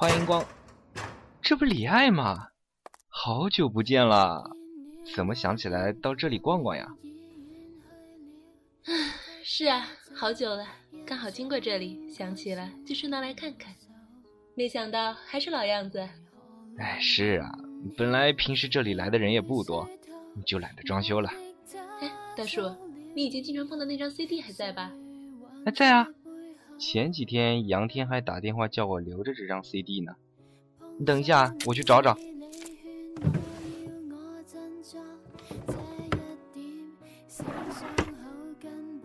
欢迎光，这不李艾吗？好久不见了，怎么想起来到这里逛逛呀？是啊，好久了，刚好经过这里，想起了就顺道来看看。没想到还是老样子。哎，是啊，本来平时这里来的人也不多，就懒得装修了。哎，大叔，你以前经常放的那张 CD 还在吧？还在啊。前几天杨天还打电话叫我留着这张 CD 呢。你等一下，我去找找。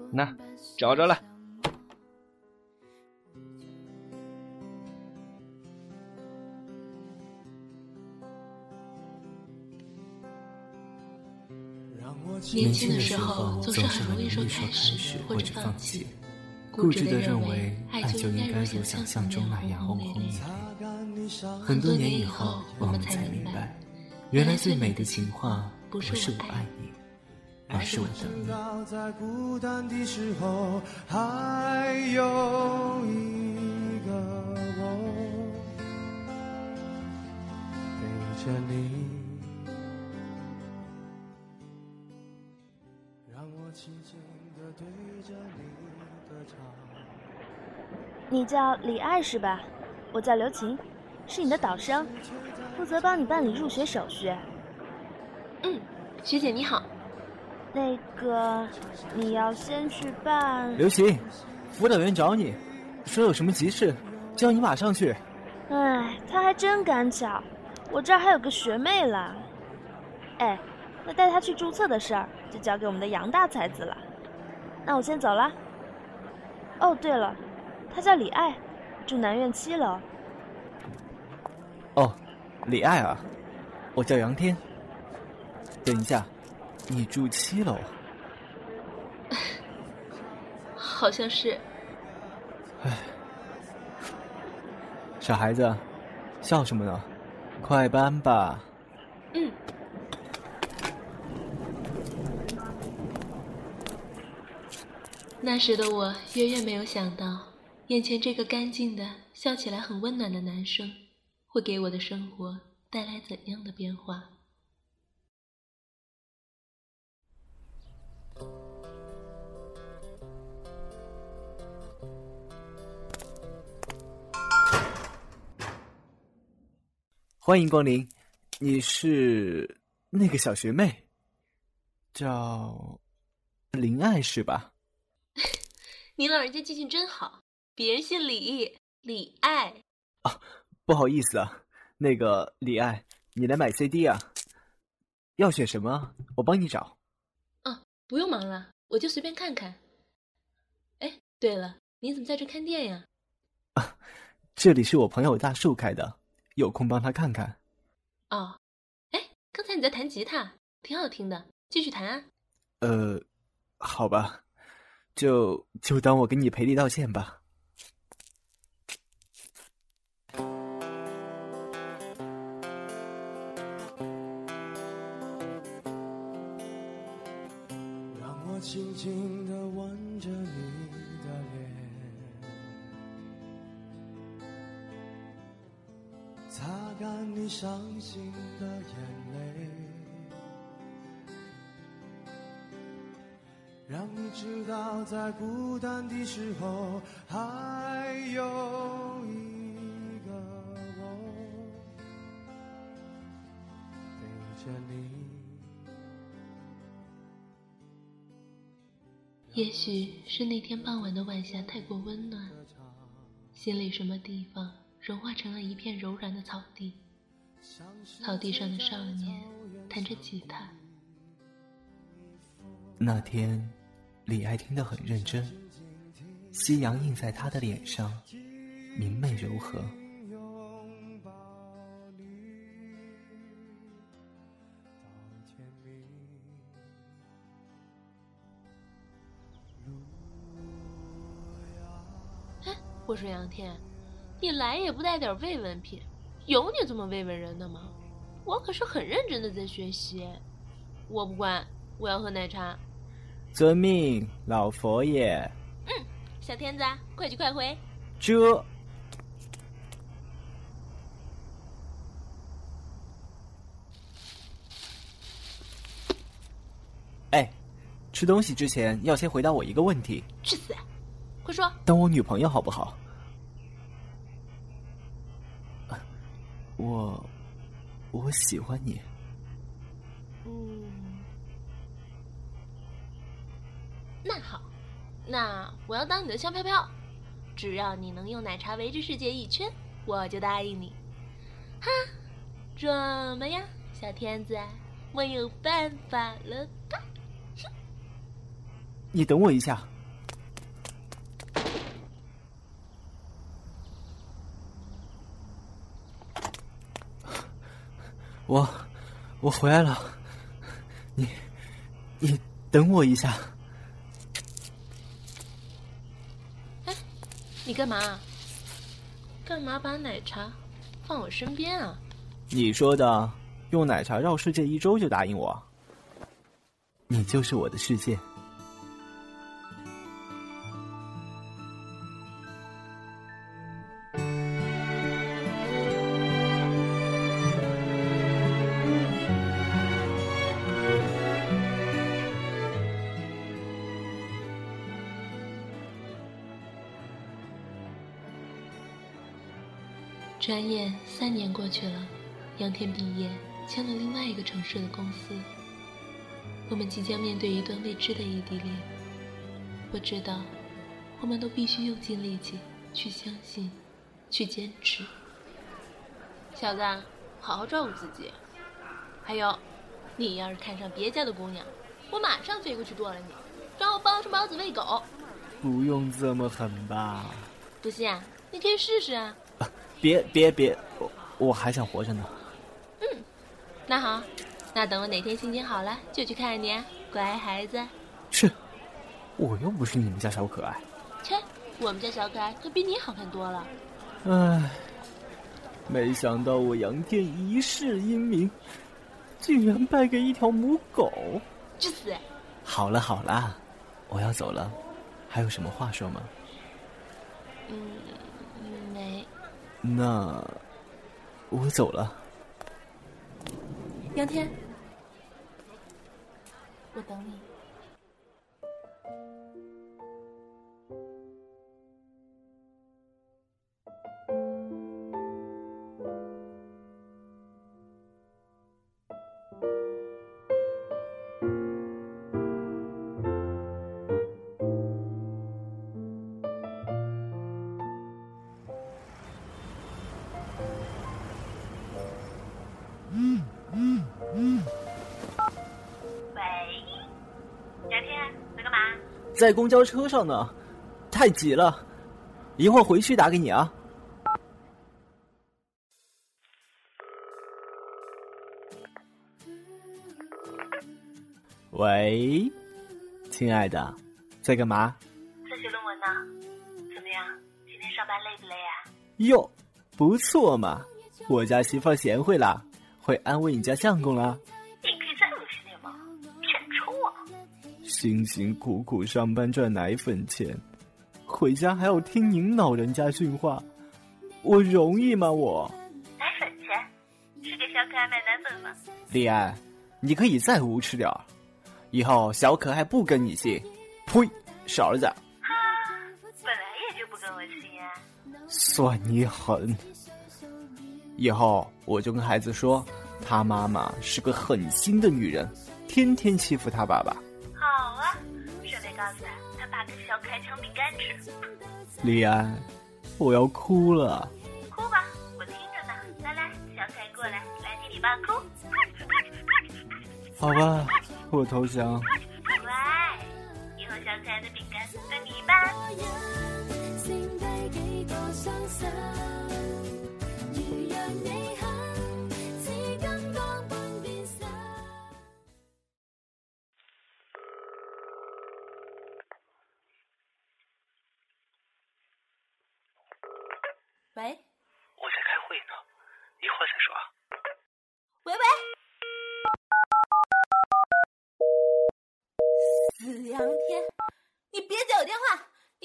那，找着了。年轻的时候总是很容易说开始或者放弃，固执的认为爱就应该如想象中那样轰轰烈烈。很多年以后，我们才明白，原来最美的情话不是我爱你，而是我等你。你。叫李爱是吧？我叫刘琴，是你的导生，负责帮你办理入学手续。嗯，学姐你好。那个，你要先去办。刘琴，辅导员找你，说有什么急事，叫你马上去。哎，他还真赶巧，我这儿还有个学妹了。哎，那带她去注册的事儿就交给我们的杨大才子了。那我先走了。哦，对了。他叫李爱，住南苑七楼。哦，李爱啊，我叫杨天。等一下，你住七楼？好像是。唉，小孩子，笑什么呢？快搬吧。嗯。那时的我，远远没有想到。眼前这个干净的、笑起来很温暖的男生，会给我的生活带来怎样的变化？欢迎光临，你是那个小学妹，叫林爱是吧？您老人家记性真好。别人姓李，李爱。啊，不好意思啊，那个李爱，你来买 CD 啊？要选什么？我帮你找。啊，不用忙了，我就随便看看。哎，对了，你怎么在这看店呀？啊，这里是我朋友大树开的，有空帮他看看。哦，哎，刚才你在弹吉他，挺好听的，继续弹啊。呃，好吧，就就当我给你赔礼道歉吧。轻轻地吻着你的脸，擦干你伤心的眼泪，让你知道在孤单的时候还有也许是那天傍晚的晚霞太过温暖，心里什么地方融化成了一片柔软的草地。草地上的少年弹着吉他。那天，李爱听得很认真，夕阳映在他的脸上，明媚柔和。这两天你来也不带点慰问品有你这么慰问人的吗？我可是很认真的在学习我不管我要喝奶茶。遵命老佛爷嗯小天子快去快回。这哎吃东西之前要先回答我一个问题。去死快说当我女朋友好不好？我，我喜欢你。嗯，那好，那我要当你的香飘飘，只要你能用奶茶围着世界一圈，我就答应你。哈，怎么样，小天子？我有办法了吧？你等我一下。我，我回来了。你，你等我一下。哎，你干嘛？干嘛把奶茶放我身边啊？你说的，用奶茶绕世界一周就答应我。你就是我的世界。转眼三年过去了，杨天毕业，签了另外一个城市的公司。我们即将面对一段未知的异地恋。我知道，我们都必须用尽力气去相信，去坚持。小子，好好照顾自己。还有，你要是看上别家的姑娘，我马上飞过去剁了你，然后包成包子喂狗。不用这么狠吧？不信啊，你可以试试啊。别别别，我我还想活着呢。嗯，那好，那等我哪天心情好了就去看你，乖孩子。是，我又不是你们家小可爱。切，我们家小可爱可比你好看多了。唉，没想到我杨天一世英名，竟然败给一条母狗。去死！好了好了，我要走了，还有什么话说吗？嗯，没。那我走了，杨天，我等你。在公交车上呢，太挤了，一会儿回去打给你啊。喂，亲爱的，在干嘛？在写论文呢。怎么样？今天上班累不累啊？哟，不错嘛，我家媳妇贤惠啦，会安慰你家相公啦。辛辛苦苦上班赚奶粉钱，回家还要听您老人家训话，我容易吗？我奶粉钱是给小可爱买奶粉吗？李安，你可以再无耻点儿，以后小可爱不跟你姓。呸，傻儿子！哈，本来也就不跟我姓啊。算你狠！以后我就跟孩子说，他妈妈是个狠心的女人，天天欺负他爸爸。小可爱抢饼干吃。李安，我要哭了。哭吧，我听着呢。来来，小可爱过来，来听你爸哭。好吧，我投降。乖，以后小可爱的饼干分你一半。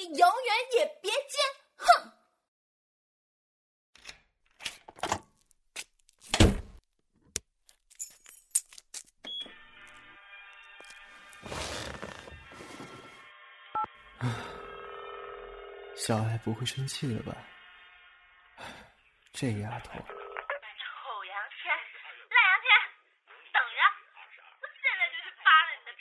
你永远也别见哼！小爱不会生气了吧？这丫头臭杨天烂杨天等着我现在就去扒了你的皮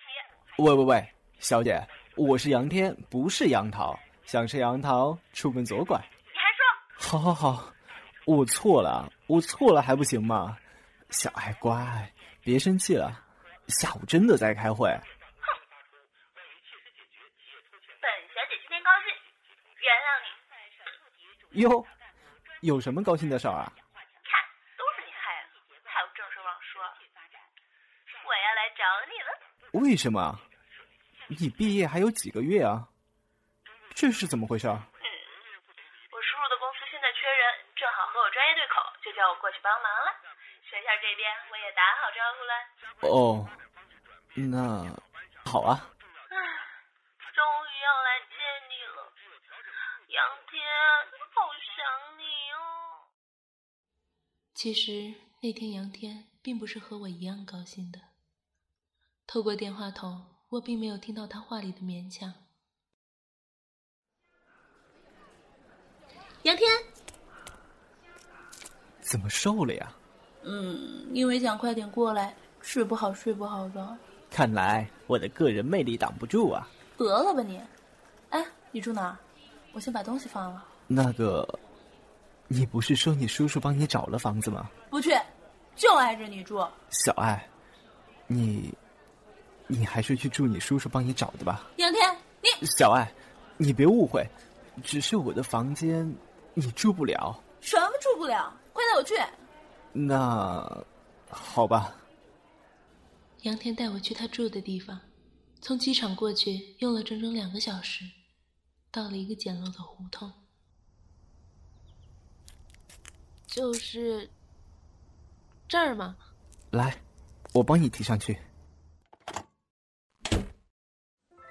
喂喂喂小姐。我是杨天，不是杨桃。想吃杨桃，出门左拐。你还说？好好好，我错了，我错了还不行吗？小爱乖，别生气了，下午真的在开会。哼本小姐今天高兴，原谅你。哟，有什么高兴的事儿啊？看，都是你害的，还有郑收网说我要来找你了。为什么？你毕业还有几个月啊？这是怎么回事？嗯，我叔叔的公司现在缺人，正好和我专业对口，就叫我过去帮忙了。学校这边我也打好招呼了。哦，那好啊。唉，终于要来见你了，杨天，好想你哦。其实那天杨天并不是和我一样高兴的。透过电话筒，我并没有听到他话里的勉强。杨天，怎么瘦了呀？嗯，因为想快点过来，睡不好，睡不好的。看来我的个人魅力挡不住啊！得了吧你！哎，你住哪儿？我先把东西放了。那个，你不是说你叔叔帮你找了房子吗？不去，就挨着你住。小爱，你，你还是去住你叔叔帮你找的吧。杨天，你小爱，你别误会，只是我的房间。你住不了？什么住不了？快带我去！那，好吧。杨天带我去他住的地方，从机场过去用了整整两个小时，到了一个简陋的胡同。就是这儿吗？来，我帮你提上去。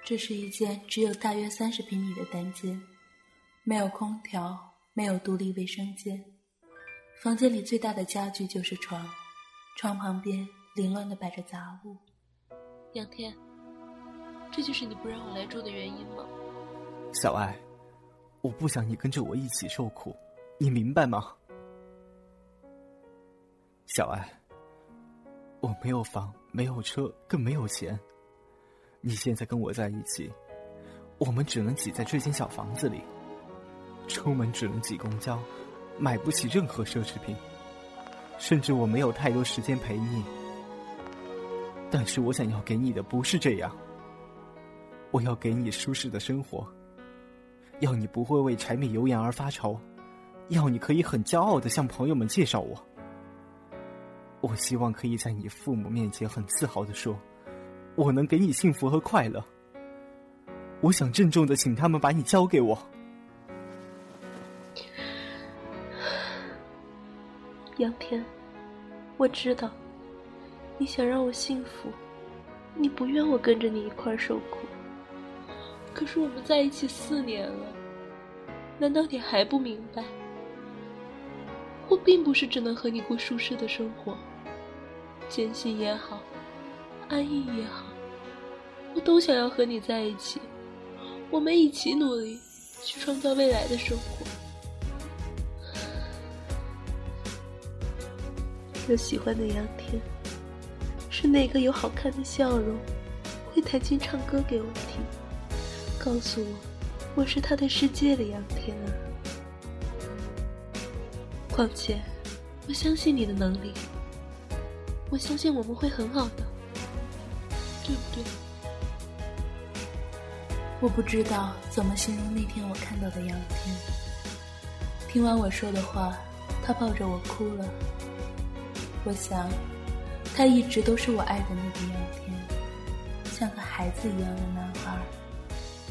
这是一间只有大约三十平米的单间，没有空调。没有独立卫生间，房间里最大的家具就是床，床旁边凌乱的摆着杂物。杨天，这就是你不让我来住的原因吗？小爱，我不想你跟着我一起受苦，你明白吗？小爱，我没有房，没有车，更没有钱。你现在跟我在一起，我们只能挤在这间小房子里。出门只能挤公交，买不起任何奢侈品，甚至我没有太多时间陪你。但是我想要给你的不是这样，我要给你舒适的生活，要你不会为柴米油盐而发愁，要你可以很骄傲的向朋友们介绍我。我希望可以在你父母面前很自豪的说，我能给你幸福和快乐。我想郑重的请他们把你交给我。杨天，我知道，你想让我幸福，你不愿我跟着你一块受苦。可是我们在一起四年了，难道你还不明白？我并不是只能和你过舒适的生活，艰辛也好，安逸也好，我都想要和你在一起，我们一起努力，去创造未来的生活。我喜欢的杨天，是那个有好看的笑容、会弹琴唱歌给我听，告诉我我是他的世界的杨天啊！况且，我相信你的能力，我相信我们会很好的，对不对？我不知道怎么形容那天我看到的杨天。听完我说的话，他抱着我哭了。我想，他一直都是我爱的那个杨天，像个孩子一样的男孩，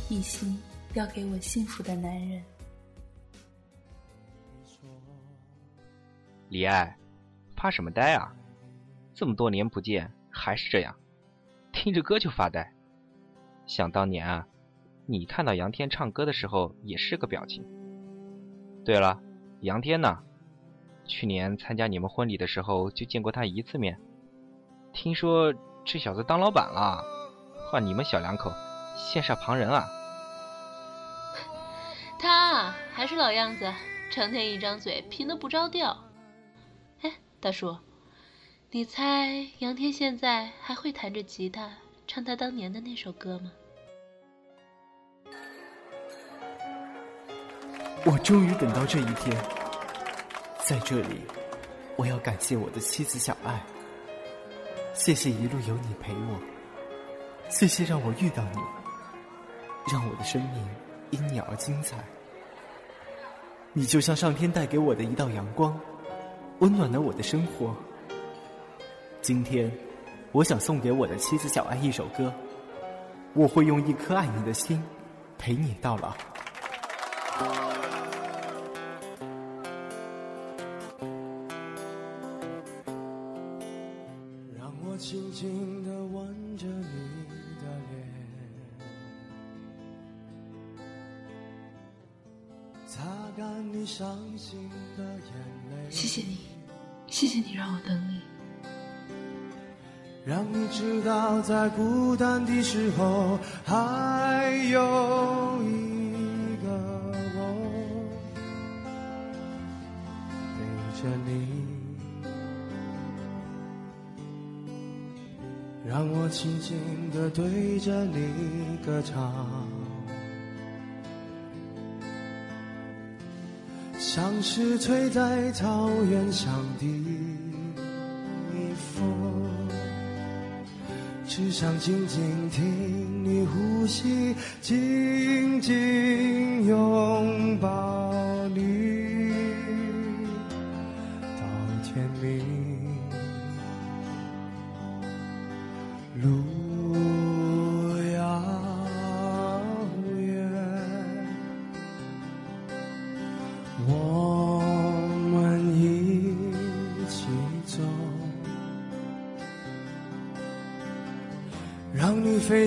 一心要给我幸福的男人。李爱，发什么呆啊？这么多年不见，还是这样，听着歌就发呆。想当年啊，你看到杨天唱歌的时候也是个表情。对了，杨天呢？去年参加你们婚礼的时候，就见过他一次面。听说这小子当老板了，换你们小两口羡煞旁人啊！他还是老样子，成天一张嘴贫的不着调。哎，大叔，你猜杨天现在还会弹着吉他唱他当年的那首歌吗？我终于等到这一天，在这里，我要感谢我的妻子小爱。谢谢一路有你陪我，谢谢让我遇到你，让我的生命因你而精彩。你就像上天带给我的一道阳光，温暖了我的生活。今天，我想送给我的妻子小爱一首歌，我会用一颗爱你的心，陪你到老。谢谢你，谢谢你让我等你。让你知道，在孤单的时候，还有一个我陪着你。让我轻轻地对着你歌唱，像是吹在草原上的风。只想静静听你呼吸，紧紧拥抱你，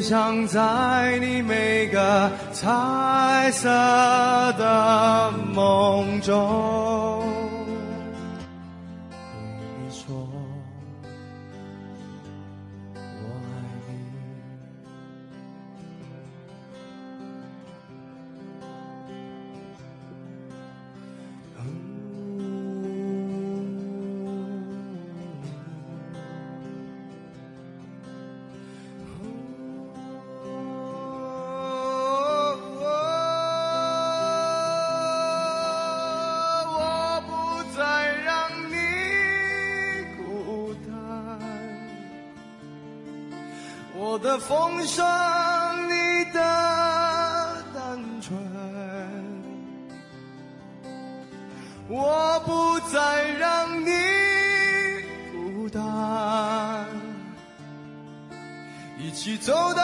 你飞翔在你每个彩色的梦中。我的风声，你的单纯，我不再让你孤单，一起走到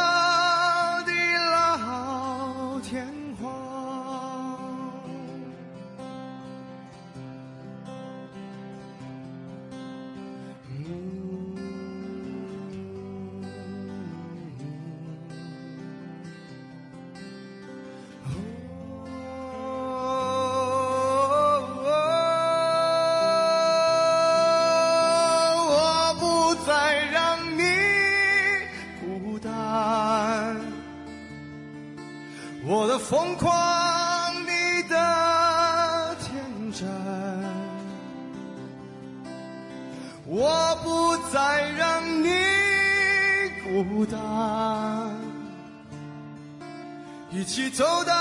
疯狂，你的天真。我不再让你孤单，一起走到